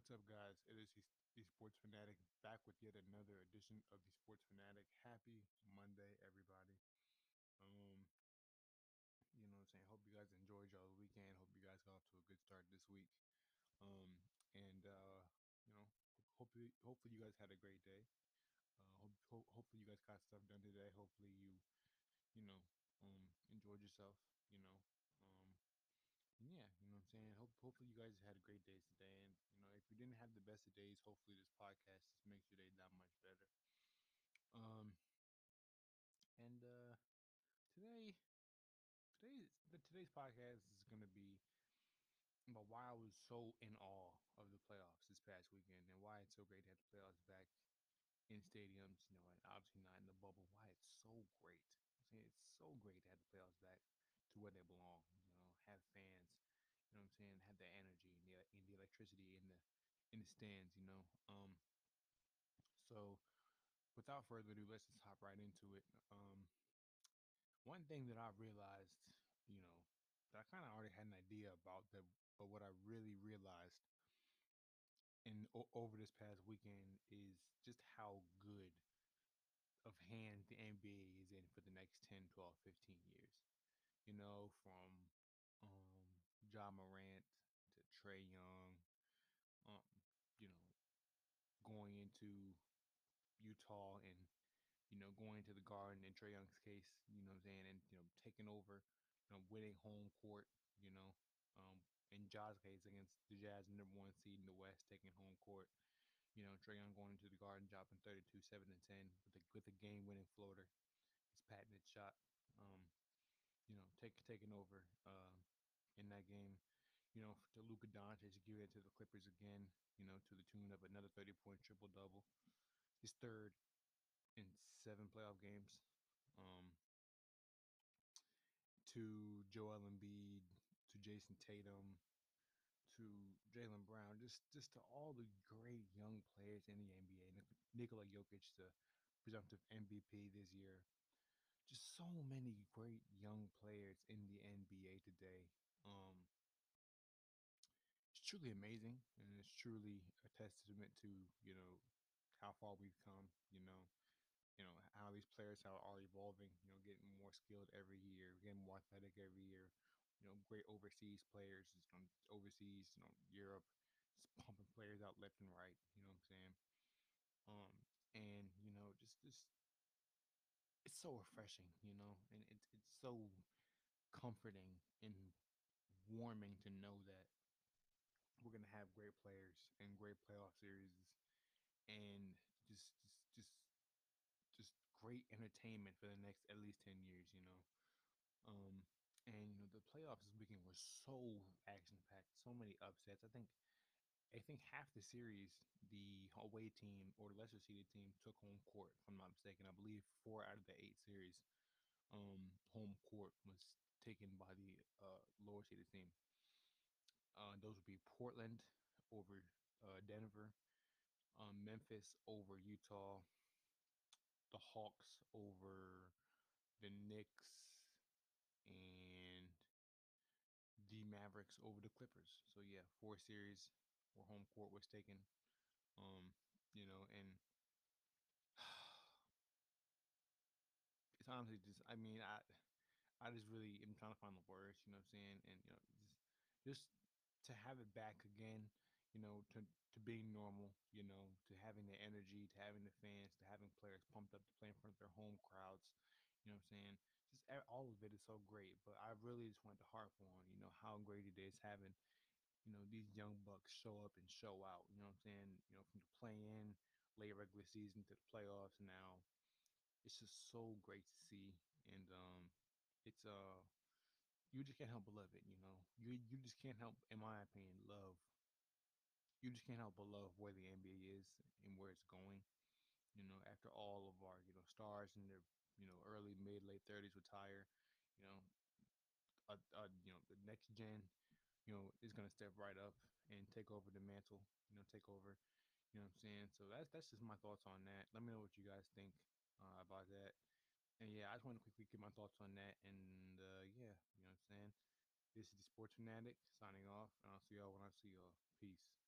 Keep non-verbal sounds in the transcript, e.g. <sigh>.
What's up, guys? It is the, Sports Fanatic back with yet another edition of the Sports Fanatic. Happy Monday, everybody. Um, you know what I'm saying? Hope you guys enjoyed y'all weekend. Hope you guys got off to a good start this week. Um, and uh, you know, hopefully, hopefully you guys had a great day. Uh, hope, ho- hopefully you guys got stuff done today. Hopefully you, you know, um, enjoyed yourself. You know, um, yeah, you know what I'm saying? Hope hopefully you guys had a great day today. And you didn't have the best of days, hopefully this podcast just makes your day that much better. Um and uh today today's the today's podcast is gonna be about why I was so in awe of the playoffs this past weekend and why it's so great to have the playoffs back in stadiums, you know, and obviously not in the bubble. Why it's so great. I'm saying it's so great to have the playoffs back to where they belong. You know, have fans. You know what I'm saying? Have the energy and the and the electricity in the in the stands. You know. Um. So, without further ado, let's just hop right into it. Um. One thing that I realized, you know, that I kind of already had an idea about that, but what I really realized in o- over this past weekend is just how good of hand the NBA is in for the next 10, 12, 15 years you know, from um Ja Morant to Trae Young, um, you know, into Utah and you know going into the Garden in Trae Young's case, you know, what I'm saying, and you know taking over, you know, winning home court, you know, um, in Ja's case against the Jazz, number one seed in the West, taking home court. You know, Trae Young going into the Garden, dropping 32, 7, and 10 with a with a game winning floater, his patented shot. Um, you know, take, taking over uh, in that game. You know, to Luka Doncic to give it to the Clippers again. You know, to the tune of another thirty point triple double, his third in seven playoff games. Um, to Joel Embiid, to Jayson Tatum, to Jaylen Brown, just just to all the great young players in the NBA. Nikola Jokic, the presumptive MVP this year just so many great young players in the NBA today. Um, truly amazing, and it's truly a testament to you know how far we've come. You know, you know how these players are, are evolving. You know, getting more skilled every year, getting more athletic every year. You know, great overseas players from overseas, you know, Europe, just <laughs> pumping players out left and right. You know what I'm saying? Um, and you know, just just it's so refreshing, you know, and it's it's so comforting and warming to know that have great players and great playoff series and just just just just great entertainment for the next at least ten years, you know. Um and you know the playoffs this weekend was so action packed, so many upsets. I think I think half the series, the away team or the lesser seeded team took home court, if I'm not mistaken. I believe four out of the eight series, um, home court was taken by the uh, lower seeded team. Uh, those would be Portland over uh, Denver, um, Memphis over Utah, the Hawks over the Knicks, and the Mavericks over the Clippers. So yeah, four series where home court was taken. Um, you know, and <sighs> it's honestly just I mean, I I just really am trying to find the words, you know what I'm saying? And you know, just just to have it back again, you know, to to being normal, you know, to having the energy, to having the fans, to having players pumped up to play in front of their home crowds, you know what I'm saying? Just all of it is so great, but I really just want to harp on, you know, how great it is having you know, these young bucks show up and show out. You know what I'm saying? You know, from the play in, late regular season to the playoffs now. It's just so great to see. And um it's uh you just can't help but love it, you know. You you just can't help, in my opinion, love you just can't help but love where the NBA is and where it's going. You know, after all of our, you know, stars in their, you know, early, mid, late thirties retire, you know, uh, uh, you know, the next gen you know, is to step right up and take over the mantle, you know, take over, you know what I'm saying? So that's that's just my thoughts on that. Let me know what you guys think uh, about that. And yeah, I just want to quickly get my thoughts on that. And uh, yeah, you know what I'm saying? This is the Sports Fanatic signing off, and I'll see y'all when I see y'all. Peace.